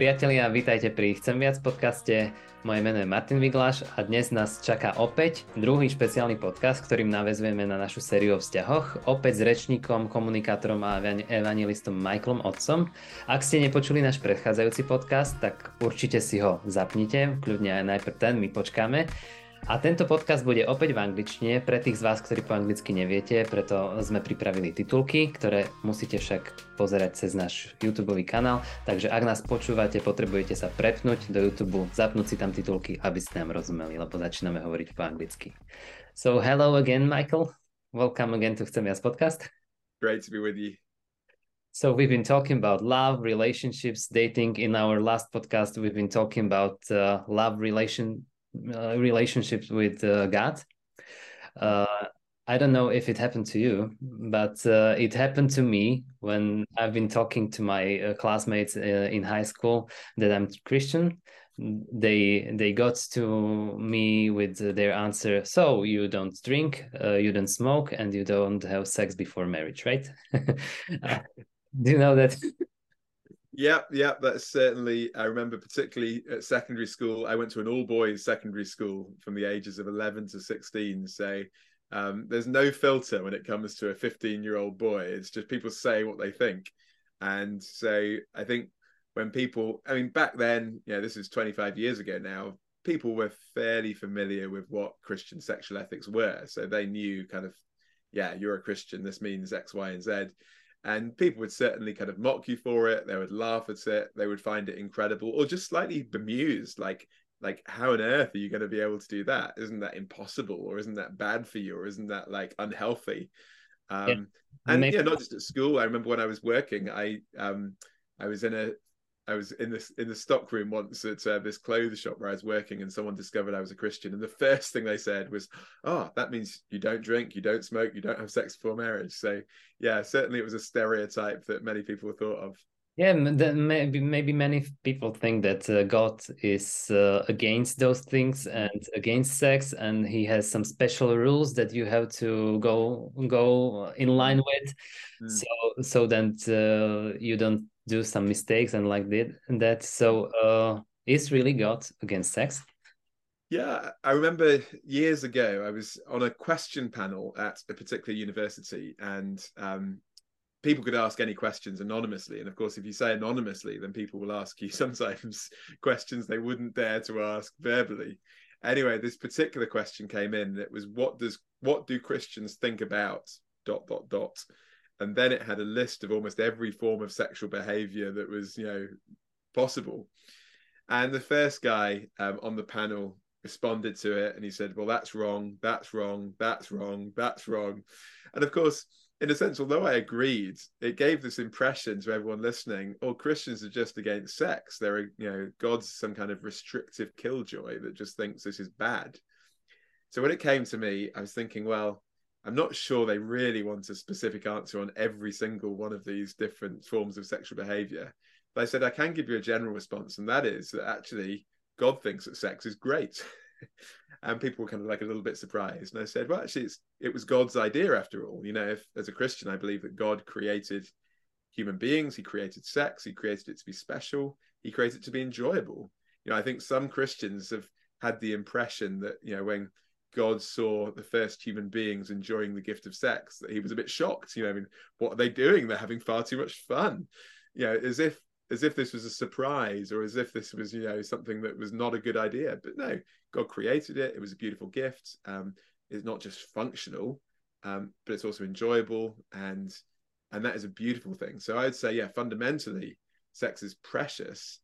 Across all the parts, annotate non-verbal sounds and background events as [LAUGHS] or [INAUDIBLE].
Priatelia, vítajte pri Chcem viac podcaste. Moje meno je Martin Vigláš a dnes nás čaká opäť druhý špeciálny podcast, ktorým navezujeme na našu sériu o vzťahoch, opäť s rečníkom, komunikátorom a evangelistom Michaelom Otcom. Ak ste nepočuli náš predchádzajúci podcast, tak určite si ho zapnite, kľudne aj najprv ten, my počkáme. A tento podcast bude opäť v angličtine pre tých z vás, ktorí po anglicky neviete, preto sme pripravili titulky, ktoré musíte však pozerať cez náš YouTube kanál, takže ak nás počúvate, potrebujete sa prepnúť do YouTube, zapnúť si tam titulky, aby ste nám rozumeli, lebo začíname hovoriť po anglicky. So hello again, Michael. Welcome again to Chcem viac podcast. Great to be with you. So we've been talking about love, relationships, dating. In our last podcast, we've been talking about uh, love, relation, uh, relationships with uh, God. Uh, I don't know if it happened to you, but uh, it happened to me when I've been talking to my uh, classmates uh, in high school that I'm Christian. They they got to me with their answer. So you don't drink, you don't smoke, and you don't have sex before marriage, right? [LAUGHS] do you know that? Yeah, yep, that's certainly. I remember particularly at secondary school. I went to an all boys secondary school from the ages of 11 to 16. So um, there's no filter when it comes to a 15 year old boy. It's just people say what they think. And so I think when people, I mean, back then, you know, this is 25 years ago now, people were fairly familiar with what Christian sexual ethics were. So they knew kind of, yeah, you're a Christian. This means X, Y, and Z and people would certainly kind of mock you for it they would laugh at it they would find it incredible or just slightly bemused like like how on earth are you going to be able to do that isn't that impossible or isn't that bad for you or isn't that like unhealthy um yeah. and Maybe. yeah not just at school i remember when i was working i um i was in a I was in this in the stock room once at uh, this clothes shop where I was working, and someone discovered I was a Christian. And the first thing they said was, "Oh, that means you don't drink, you don't smoke, you don't have sex before marriage." So, yeah, certainly it was a stereotype that many people thought of. Yeah, maybe maybe many people think that uh, God is uh, against those things and against sex, and He has some special rules that you have to go go in line with, mm. so so that uh, you don't do some mistakes and like that that. So uh is really god against sex. Yeah i remember years ago i was on a question panel at a particular university and um people could ask any questions anonymously. And of course if you say anonymously then people will ask you [LAUGHS] sometimes questions they wouldn't dare to ask verbally. Anyway this particular question came in it was what does what do christians think about dot dot dot and then it had a list of almost every form of sexual behavior that was you know possible. And the first guy um, on the panel responded to it and he said well that's wrong that's wrong that's wrong that's wrong. And of course in a sense although i agreed it gave this impression to everyone listening oh christians are just against sex. They're you know god's some kind of restrictive killjoy that just thinks this is bad. So when it came to me i was thinking well I'm not sure they really want a specific answer on every single one of these different forms of sexual behavior. But I said, I can give you a general response, and that is that actually God thinks that sex is great. [LAUGHS] and people were kind of like a little bit surprised. And I said, well, actually, it was God's idea after all. You know, if as a Christian, I believe that God created human beings, He created sex, He created it to be special, He created it to be enjoyable. You know, I think some Christians have had the impression that, you know, when God saw the first human beings enjoying the gift of sex, that he was a bit shocked. You know, I mean, what are they doing? They're having far too much fun. You know, as if as if this was a surprise or as if this was, you know, something that was not a good idea. But no, God created it. It was a beautiful gift. Um, it's not just functional, um, but it's also enjoyable and and that is a beautiful thing. So I'd say, yeah, fundamentally, sex is precious.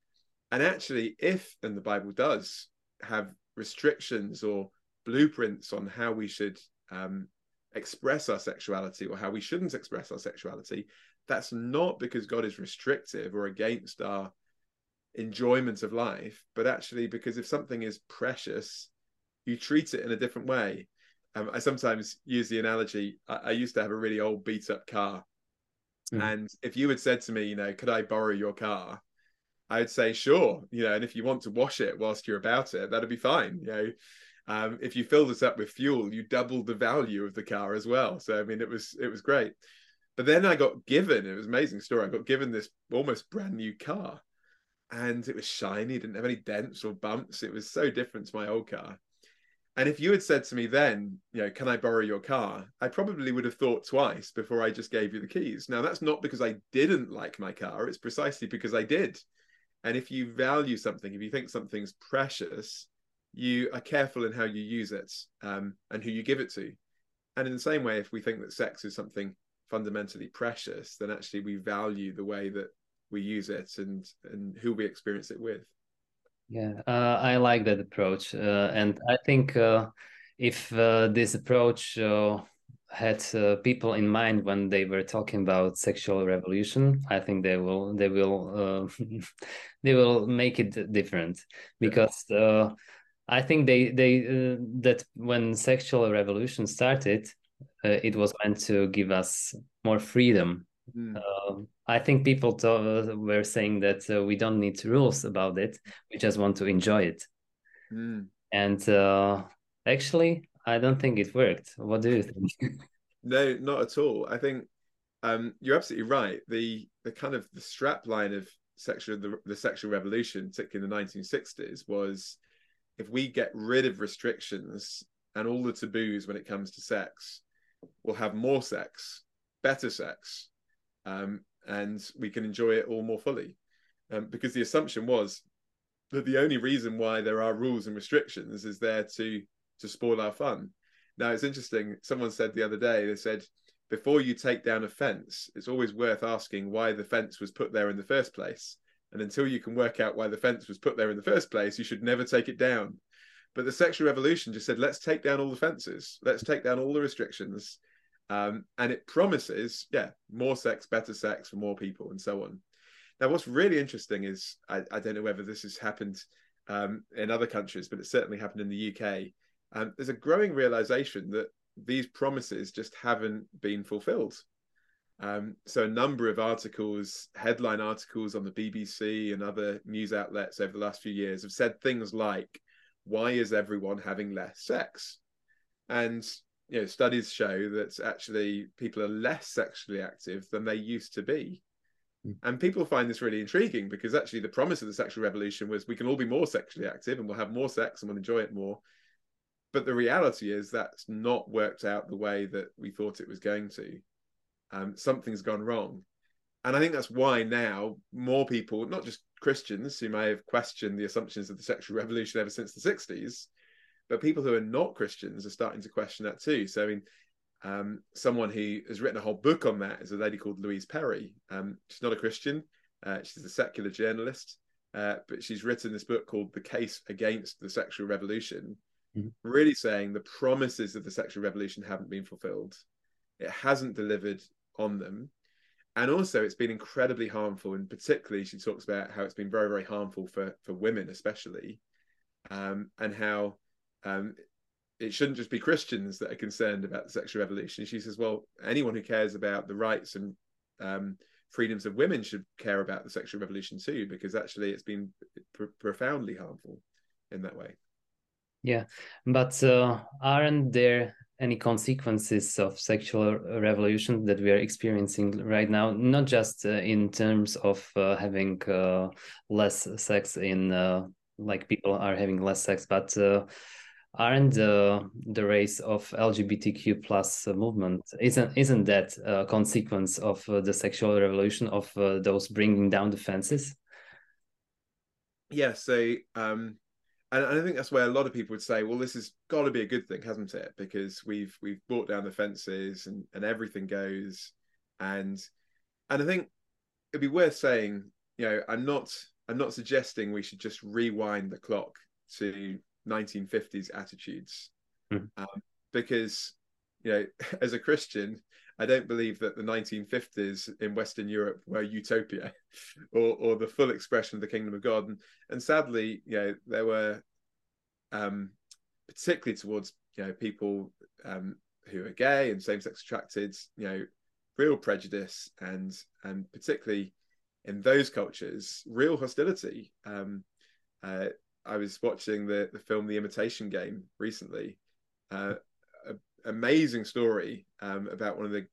And actually, if and the Bible does have restrictions or blueprints on how we should um, express our sexuality or how we shouldn't express our sexuality, that's not because God is restrictive or against our enjoyment of life, but actually because if something is precious, you treat it in a different way. Um, I sometimes use the analogy I, I, used to have a really old beat up car. Mm. And if you had said to me, you know, could I borrow your car? I'd say, sure, you know, and if you want to wash it whilst you're about it, that'd be fine. You know, um, if you fill this up with fuel, you double the value of the car as well. So I mean, it was it was great. But then I got given it was amazing story. I got given this almost brand new car, and it was shiny, didn't have any dents or bumps. It was so different to my old car. And if you had said to me then, you know, can I borrow your car? I probably would have thought twice before I just gave you the keys. Now, that's not because I didn't like my car, it's precisely because I did. And if you value something, if you think something's precious, you are careful in how you use it um, and who you give it to. And in the same way, if we think that sex is something fundamentally precious, then actually we value the way that we use it and and who we experience it with. Yeah, uh, I like that approach, uh, and I think uh, if uh, this approach uh, had uh, people in mind when they were talking about sexual revolution, I think they will they will [LAUGHS] they will make it different because. I think they they that when sexual revolution started, it was meant to give us more freedom Mm. Uh, I think people were saying that uh, we don't need rules about it. We just want to enjoy it. Mm. And uh, actually, I don't think it worked. What do you think? [LAUGHS] no, not at all. I think um, you're absolutely right. The the kind of the strap line of sexual the, the sexual revolution, particularly in the 1960s, was if we get rid of restrictions and all the taboos when it comes to sex, we'll have more sex, better sex, um, and we can enjoy it all more fully. Um, because the assumption was that the only reason why there are rules and restrictions is there to to spoil our fun. Now it's interesting. Someone said the other day they said before you take down a fence, it's always worth asking why the fence was put there in the first place. And until you can work out why the fence was put there in the first place, you should never take it down. But the sexual revolution just said, let's take down all the fences, let's take down all the restrictions, um, and it promises, yeah, more sex, better sex for more people, and so on. Now, what's really interesting is I, I don't know whether this has happened um, in other countries, but it certainly happened in the UK. Um, there's a growing realization that these promises just haven't been fulfilled. Um, so, a number of articles, headline articles on the BBC and other news outlets over the last few years have said things like, Why is everyone having less sex? And you know studies show that actually people are less sexually active than they used to be mm. and people find this really intriguing because actually the promise of the sexual revolution was we can all be more sexually active and we'll have more sex and we'll enjoy it more but the reality is that's not worked out the way that we thought it was going to um, something's gone wrong and i think that's why now more people not just christians who may have questioned the assumptions of the sexual revolution ever since the 60s but people who are not Christians are starting to question that too. So I mean, um, someone who has written a whole book on that is a lady called Louise Perry. Um, she's not a Christian; uh, she's a secular journalist, uh, but she's written this book called "The Case Against the Sexual Revolution," mm-hmm. really saying the promises of the sexual revolution haven't been fulfilled. It hasn't delivered on them. And also, it's been incredibly harmful. And particularly, she talks about how it's been very, very harmful for, for women, especially, um, and how um, it shouldn't just be Christians that are concerned about the sexual revolution. She says, well, anyone who cares about the rights and um, freedoms of women should care about the sexual revolution too, because actually it's been pr- profoundly harmful in that way. Yeah, but uh, aren't there any consequences of sexual revolution that we are experiencing right now? Not just uh, in terms of uh, having uh, less sex in, uh, like people are having less sex, but uh, aren't the the race of LGBTQ plus movement isn't isn't that a consequence of uh, the sexual revolution of those bringing down the fences? Yeah, so um, and, I think that's where a lot of people would say, well, this has got to be a good thing, hasn't it? Because we've we've brought down the fences and and everything goes, and and I think it'd be worth saying, you know, I'm not I'm not suggesting we should just rewind the clock to 1950s attitudes mm. um, because you know [LAUGHS] as a christian i don't believe that the 1950s in western europe were utopia [LAUGHS] or, or the full expression of the kingdom of god and, and sadly you know there were um, particularly towards you know people um, who are gay and same-sex attracted you know real prejudice and and particularly in those cultures real hostility um, uh, I was watching the the film The Imitation Game recently. Uh, amazing story um, about one of the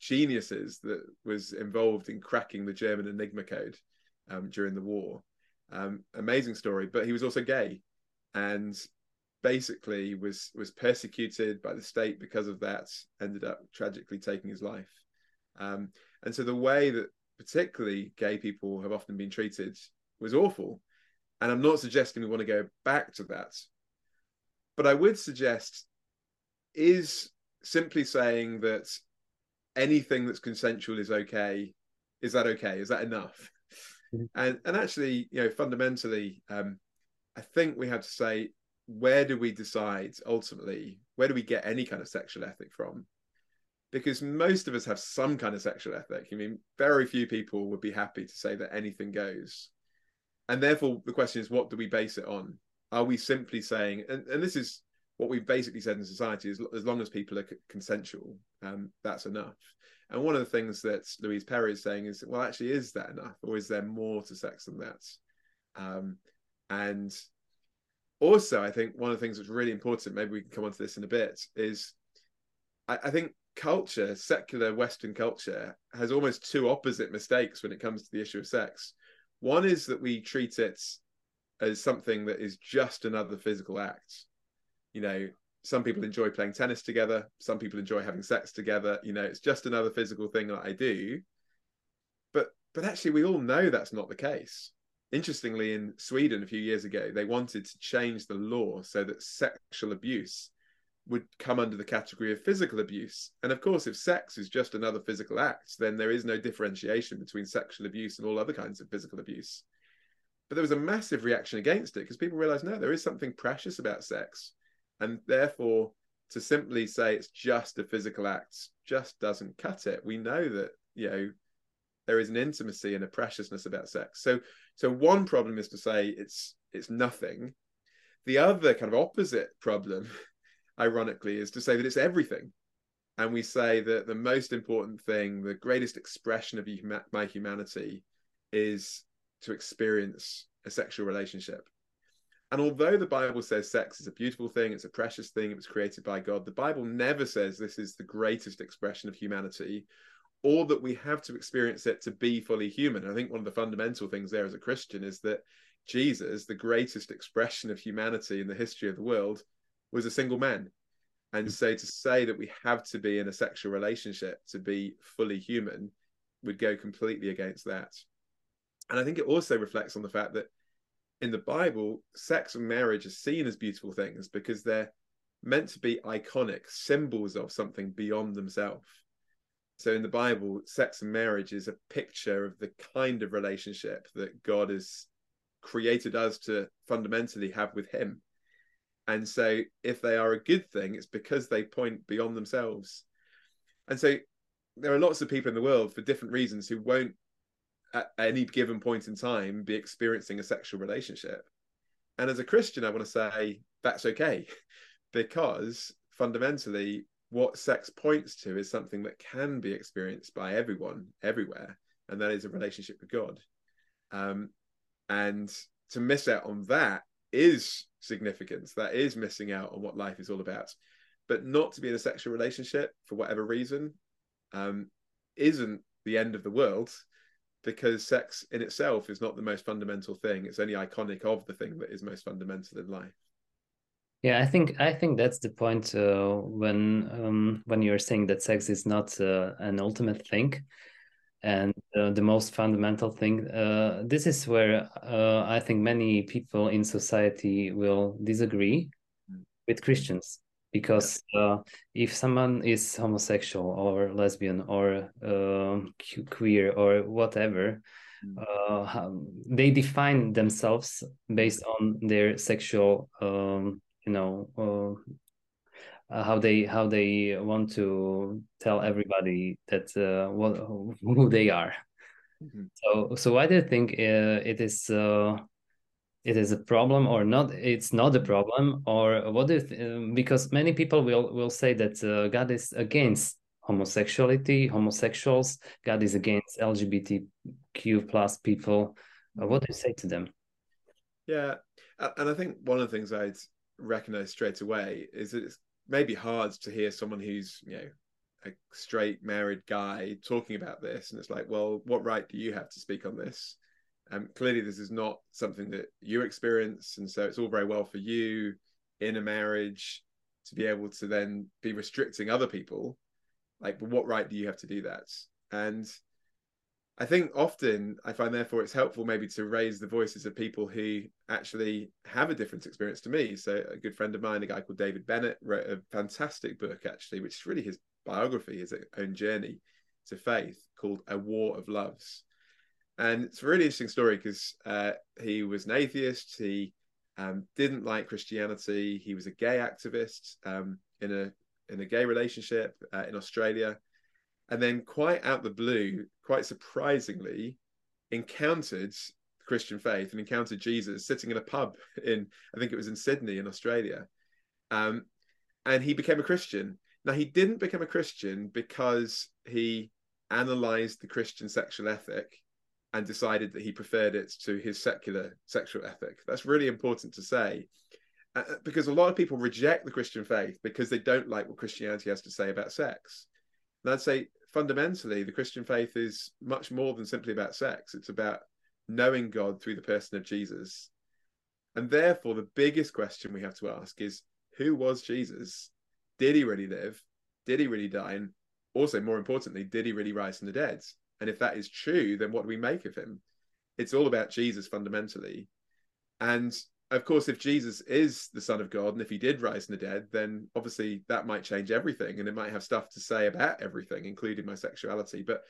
geniuses that was involved in cracking the German Enigma code um, during the war. Um, amazing story, but he was also gay, and basically was was persecuted by the state because of that. Ended up tragically taking his life. Um, and so the way that particularly gay people have often been treated was awful. And I'm not suggesting we want to go back to that. But I would suggest is simply saying that anything that's consensual is okay. Is that okay? Is that enough? Mm-hmm. And and actually, you know, fundamentally, um, I think we have to say, where do we decide ultimately? Where do we get any kind of sexual ethic from? because most of us have some kind of sexual ethic. I mean, very few people would be happy to say that anything goes. And therefore, the question is, what do we base it on? Are we simply saying, and, and this is what we've basically said in society, is as long as people are consensual, um, that's enough. And one of the things that Louise Perry is saying is, well, actually, is that enough, or is there more to sex than that? Um, and also, I think one of the things that's really important, maybe we can come on to this in a bit, is I, I think culture, secular Western culture, has almost two opposite mistakes when it comes to the issue of sex. One is that we treat it as something that is just another physical act. You know, some people mm. enjoy playing tennis together, some people enjoy having sex together. You know, it's just another physical thing that I do. But but actually we all know that's not the case. Interestingly, in Sweden a few years ago, they wanted to change the law so that sexual abuse would come under the category of physical abuse. And of course, if sex is just another physical act, then there is no differentiation between sexual abuse and all other kinds of physical abuse. But there was a massive reaction against it because people realized no, there is something precious about sex. And therefore, to simply say it's just a physical act just doesn't cut it. We know that, you know, there is an intimacy and a preciousness about sex. So so one problem is to say it's it's nothing. The other kind of opposite problem [LAUGHS] ironically, is to say that it's everything. And we say that the most important thing, the greatest expression of my humanity, is to experience a sexual relationship. And although the Bible says sex is a beautiful thing, it's a precious thing, it was created by God, the Bible never says this is the greatest expression of humanity or that we have to experience it to be fully human. I think one of the fundamental things there as a Christian is that Jesus, the greatest expression of humanity in the history of the world, was a single man. And so to say that we have to be in a sexual relationship to be fully human would go completely against that. And I think it also reflects on the fact that in the Bible, sex and marriage are seen as beautiful things because they're meant to be iconic symbols of something beyond themselves. So in the Bible, sex and marriage is a picture of the kind of relationship that God has created us to fundamentally have with Him. And so if they are a good thing, it's because they point beyond themselves. And so there are lots of people in the world for different reasons who won't at any given point in time be experiencing a sexual relationship. And as a Christian, I want to say that's okay [LAUGHS] because fundamentally what sex points to is something that can be experienced by everyone everywhere and that is a relationship with god um, and to miss out on that is significance, that is missing out on what life is all about. But not to be in a sexual relationship for whatever reason um, isn't the end of the world because sex in itself is not the most fundamental thing. It's only iconic of the thing that is most fundamental in life. Yeah, I think I think that's the point uh, when um, when you're saying that sex is not uh, an ultimate thing and uh, the most fundamental thing uh, this is where uh, i think many people in society will disagree mm. with christians because uh, if someone is homosexual or lesbian or um, queer or whatever mm. uh, they define themselves based on their sexual um, you know uh, uh, how they how they want to tell everybody that uh, what who they are. Mm-hmm. So so why do you think uh, it is uh, it is a problem or not? It's not a problem, or what do you um, because many people will will say that uh, God is against homosexuality, homosexuals. God is against LGBTQ plus people. Uh, what do you say to them? Yeah, and I think one of the things I'd recognize straight away is that it's maybe hard to hear someone who's you know a straight married guy talking about this and it's like well what right do you have to speak on this Um, clearly, this is not something that you experience, and so it's all very well for you in a marriage to be able to then be restricting other people. Like, but what right do you have to do that? And I think often I find therefore it's helpful maybe to raise the voices of people who actually have a different experience to me. So a good friend of mine, a guy called David Bennett, wrote a fantastic book actually, which is really his biography, his own journey to faith, called A War of Loves. And it's a really interesting story because uh, he was an atheist. He um, didn't like Christianity. He was a gay activist um, in a in a gay relationship uh, in Australia and then quite out the blue, quite surprisingly, encountered Christian faith and encountered Jesus sitting in a pub [LAUGHS] in, I think it was in Sydney in Australia. Um, and he became a Christian. Now, he didn't become a Christian because he analyzed the Christian sexual ethic and decided that he preferred it to his secular sexual ethic. That's really important to say. Uh, because a lot of people reject the Christian faith because they don't like what Christianity has to say about sex. And I'd say fundamentally, the Christian faith is much more than simply about sex. It's about knowing God through the person of Jesus. And therefore, the biggest question we have to ask is who was Jesus? Did he really live? Did he really die? And also, more importantly, did he really rise from the dead? And if that is true, then what do we make of him? It's all about Jesus fundamentally. And of course, if Jesus is the Son of God, and if he did rise from the dead, then obviously that might change everything, and it might have stuff to say about everything, including my sexuality. But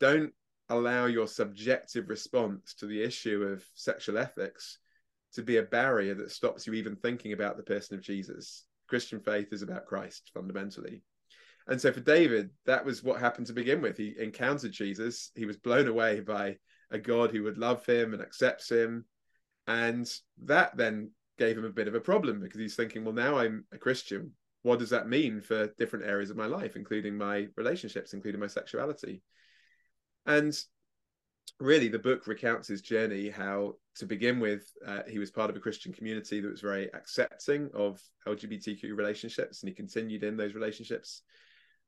don't allow your subjective response to the issue of sexual ethics to be a barrier that stops you even thinking about the person of Jesus. Christian faith is about Christ fundamentally. And so for David, that was what happened to begin with. He encountered Jesus, he was blown away by a God who would love him and accepts him and that then gave him a bit of a problem because he's thinking, well, now I'm a Christian. What does that mean for different areas of my life, including my relationships, including my sexuality? And really, the book recounts his journey. How, to begin with, uh, he was part of a Christian community that was very accepting of LGBTQ relationships, and he continued in those relationships.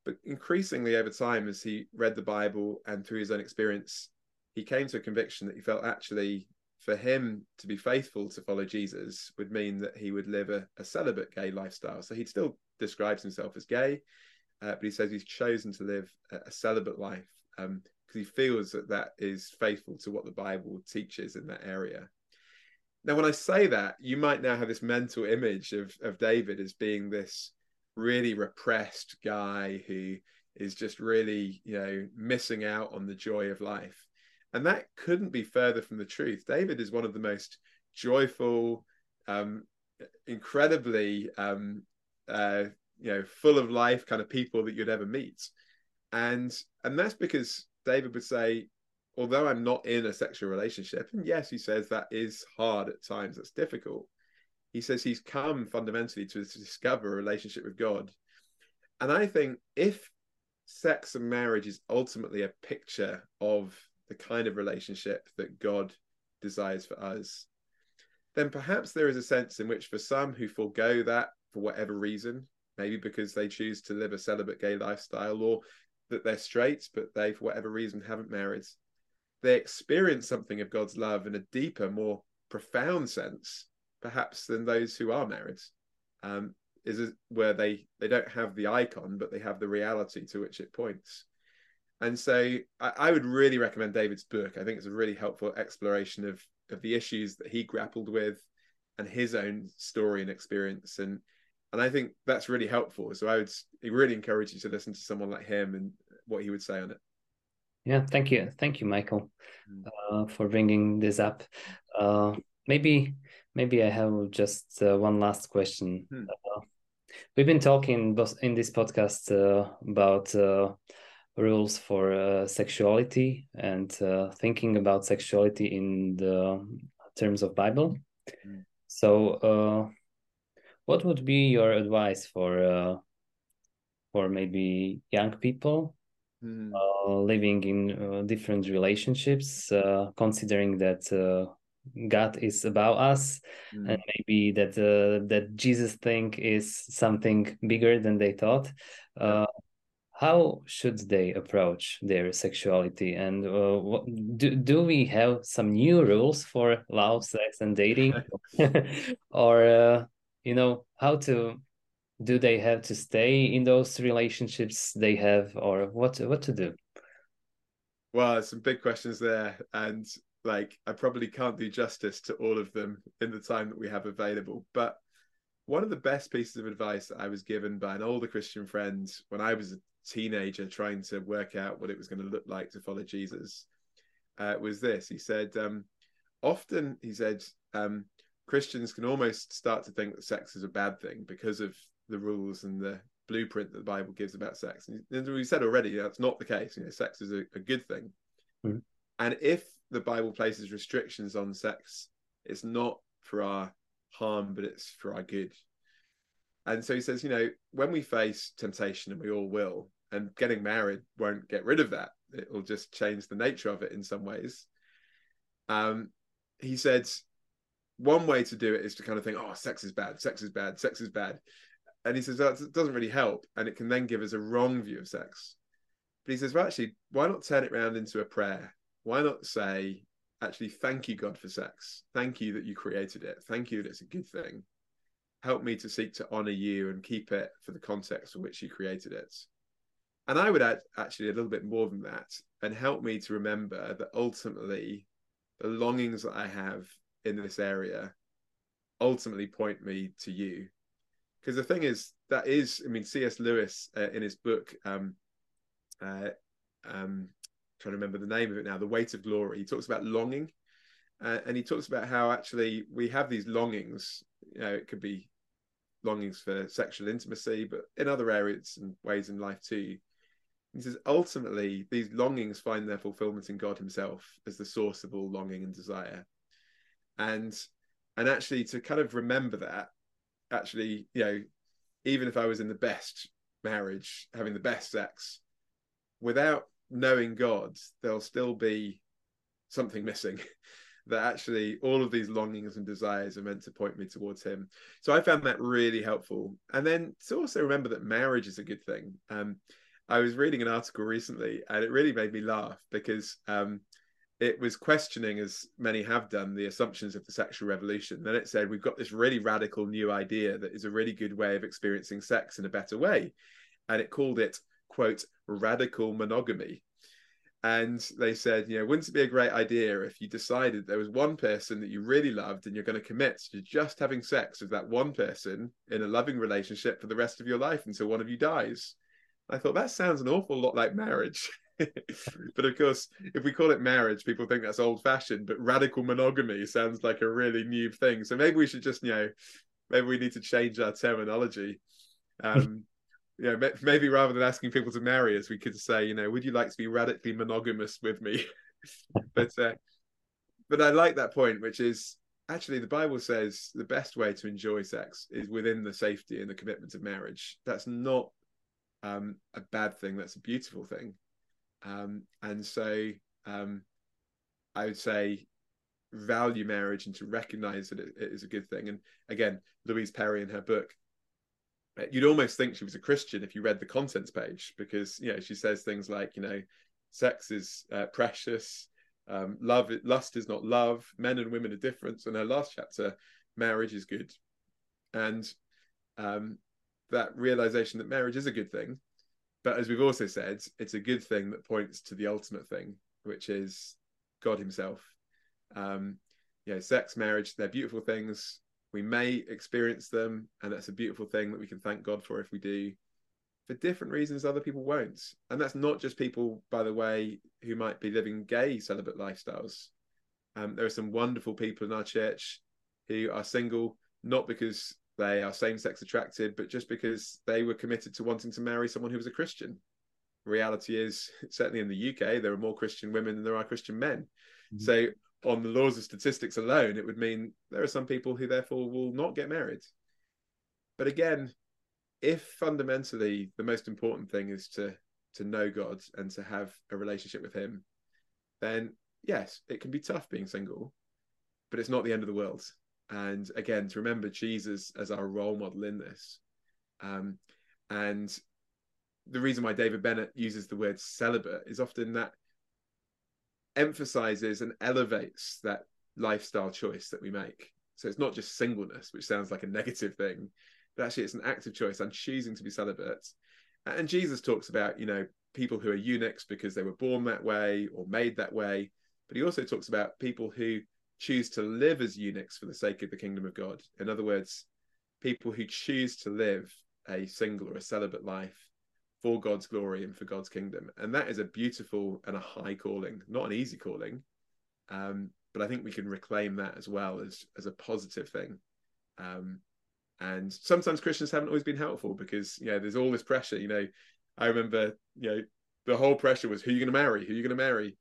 But increasingly over time, as he read the Bible and through his own experience, he came to a conviction that he felt actually for him to be faithful to follow Jesus would mean that he would live a, a celibate gay lifestyle. So he still describes himself as gay, uh, but he says he's chosen to live a, a celibate life because um, he feels that that is faithful to what the Bible teaches in that area. Now, when I say that, you might now have this mental image of, of David as being this really repressed guy who is just really, you know, missing out on the joy of life. And that couldn't be further from the truth. David is one of the most joyful, um, incredibly, um, uh, you know, full of life kind of people that you'd ever meet. And and that's because David would say, although I'm not in a sexual relationship, and yes, he says that is hard at times, that's difficult. He says he's come fundamentally to, discover a relationship with God. And I think if sex and marriage is ultimately a picture of the kind of relationship that God desires for us, then perhaps there is a sense in which, for some who forego that for whatever reason, maybe because they choose to live a celibate gay lifestyle or that they're straight, but they, for whatever reason, haven't married, they experience something of God's love in a deeper, more profound sense, perhaps, than those who are married. Um, is where they they don't have the icon, but they have the reality to which it points. And so I, I, would really recommend David's book. I think it's a really helpful exploration of of the issues that he grappled with and his own story and experience. And and I think that's really helpful. So I would really encourage you to listen to someone like him and what he would say on it. Yeah, thank you, thank you, Michael, mm. uh, for bringing this up. Uh, maybe maybe I have just uh, one last question. Hmm. Uh, we've been talking in this podcast uh, about uh, rules for uh, sexuality and uh, thinking about sexuality in the terms of Bible. Mm. So, uh, what would be your advice for uh, for maybe young people mm. living in uh, different relationships, uh, considering that? God is about us, mm. and maybe that that Jesus thing is something bigger than they thought. Yeah how should they approach their sexuality and uh, what, do, do we have some new rules for love sex and dating [LAUGHS] [LAUGHS] or uh, you know how to do they have to stay in those relationships they have or what what to do well some big questions there and like i probably can't do justice to all of them in the time that we have available but one of the best pieces of advice that i was given by an older christian friend when i was a teenager trying to work out what it was going to look like to follow jesus uh, was this he said um, often he said um, christians can almost start to think that sex is a bad thing because of the rules and the blueprint that the Bible gives about sex. And as we said already, that's not the case. You know, sex is a, a good thing. Mm-hmm. And if the Bible places restrictions on sex, it's not for our harm, but it's for our good. And so he says, you know, when we face temptation, and we all will, and getting married won't get rid of that. It will just change the nature of it in some ways. Um, he said, one way to do it is to kind of think, oh, sex is bad, sex is bad, sex is bad and he says that doesn't really help and it can then give us a wrong view of sex but he says well actually why not turn it around into a prayer why not say actually thank you god for sex. Thank you that you created it. Thank you that it's a good thing. Help me to seek to honor you and keep it for the context in which you created it. And i would add actually a little bit more than that and help me to remember that ultimately the longings that i have in this area ultimately point me to you. Because the thing is that is i mean cs lewis uh, in his book um uh um trying to remember the name of it now the weight of glory. He talks about longing uh, and he talks about how actually we have these longings you know it could be longings for sexual intimacy but in other areas and ways in life too. He says ultimately these longings find their fulfillment in god himself as the source of all longing and desire. And and actually to kind of remember that actually, you know, even if I was in the best marriage, having the best sex, without knowing God, there'll still be something missing. [LAUGHS] that actually all of these longings and desires are meant to point me towards Him. So I found that really helpful. And then to also remember that marriage is a good thing. Um, I was reading an article recently, and it really made me laugh because um, it was questioning, as many have done, the assumptions of the sexual revolution. Then it said, we've got this really radical new idea that is a really good way of experiencing sex in a better way. And it called it, quote, radical monogamy. And they said, you know, wouldn't it be a great idea if you decided there was one person that you really loved and you're going to commit to just having sex with that one person in a loving relationship for the rest of your life until one of you dies? I thought that sounds an awful lot like marriage. [LAUGHS] but of course, if we call it marriage, people think that's old fashioned, but radical monogamy sounds like a really new thing. So maybe we should just, you know, maybe we need to change our terminology. [LAUGHS] Um, know, maybe rather than asking people to marry us, we could say, you know, would you like to be radically monogamous with me? [LAUGHS] but uh, but I like that point, which is actually the Bible says the best way to enjoy sex is within the safety and the commitment of marriage. That's not um, a bad thing. That's a beautiful thing. Um, and so um, I would say value marriage and to recognize that it, it is a good thing. And again, Louise Perry in her book, you'd almost think she was a Christian if you read the contents page because you know she says things like you know sex is uh, precious, um, love lust is not love, men and women are different. And her last chapter, marriage is good, and um, that realization that marriage is a good thing but as we've also said, it's a good thing that points to the ultimate thing, which is God Himself. Um, you know, sex, marriage, they're beautiful things. We may experience them, and that's a beautiful thing that we can thank God for if we do. For different reasons, other people won't. And that's not just people, by the way, who might be living gay celibate lifestyles. Um, there are some wonderful people in our church who are single, not because they are same sex attracted, but just because they were committed to wanting to marry someone who was a Christian. Reality is, [LAUGHS] certainly in the UK, there are more Christian women than there are Christian men. Mm-hmm. So, on the laws of statistics alone, it would mean there are some people who therefore will not get married. But again, if fundamentally the most important thing is to to know God and to have a relationship with Him, then yes, it can be tough being single, but it's not the end of the world and again to remember jesus as our role model in this um, and the reason why David Bennett uses the word celibate is often that emphasizes and elevates that lifestyle choice that we make. So it's not just singleness, which sounds like a negative thing, but actually it's an active choice. I'm choosing to be celibate. And Jesus talks about, you know, people who are eunuchs because they were born that way or made that way. But he also talks about people who choose to live as eunuchs for the sake of the kingdom of God. In other words, people who choose to live a single or a celibate life for God's glory and for God's kingdom. And that is a beautiful and a high calling, not an easy calling. Um, but I think we can reclaim that as well as as a positive thing. Um, and sometimes Christians haven't always been helpful because you know there's all this pressure. You know, I remember you know the whole pressure was who are you going to marry, who are you going to marry.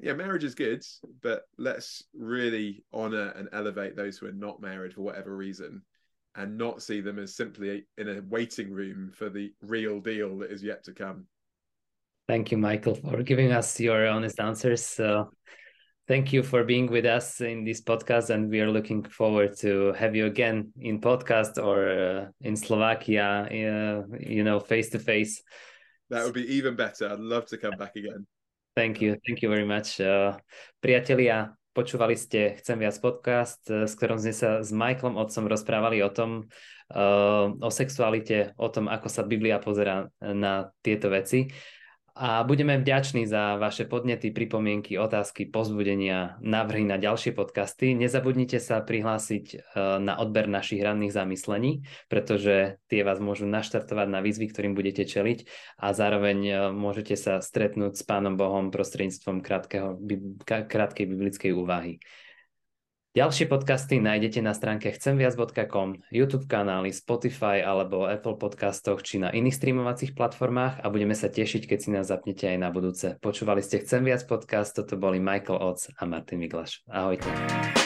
Yeah, marriage is good, but let's really honor and elevate those who are not married for whatever reason, and not see them as simply in a waiting room for the real deal that is yet to come. Thank you, Michael, for giving us your honest answers. Uh, thank you for being with us in this podcast and we are looking forward to have you again in podcast or uh, in slovakia uh, you know face to face that would be even better. I'd love to come back again. Thank you. Thank you very much. Uh, priatelia počúvali ste Chcem viac podcast, uh, s ktorom sme sa s Michaelom Otcom rozprávali o tom, uh, o sexualite, o tom, ako sa Biblia pozera na tieto veci a budeme vďační za vaše podnety, pripomienky, otázky, pozbudenia, návrhy na ďalšie podcasty. Nezabudnite sa prihlásiť e, na odber našich ranných zamyslení, pretože tie vás môžu naštartovať na výzvy, ktorým budete čeliť a zároveň e, môžete sa stretnúť s Pánom Bohom prostredníctvom krátkeho, krátkej biblickej úvahy. Ďalšie podcasty nájdete na stránke chcemviac.com, YouTube kanály, Spotify alebo Apple podcastoch či na iných streamovacích platformách a budeme sa tešiť, keď si nás zapnete aj na budúce. Počúvali ste Chcem viac podcast, toto boli Michael Oc a Martin Miglaš. Ahojte.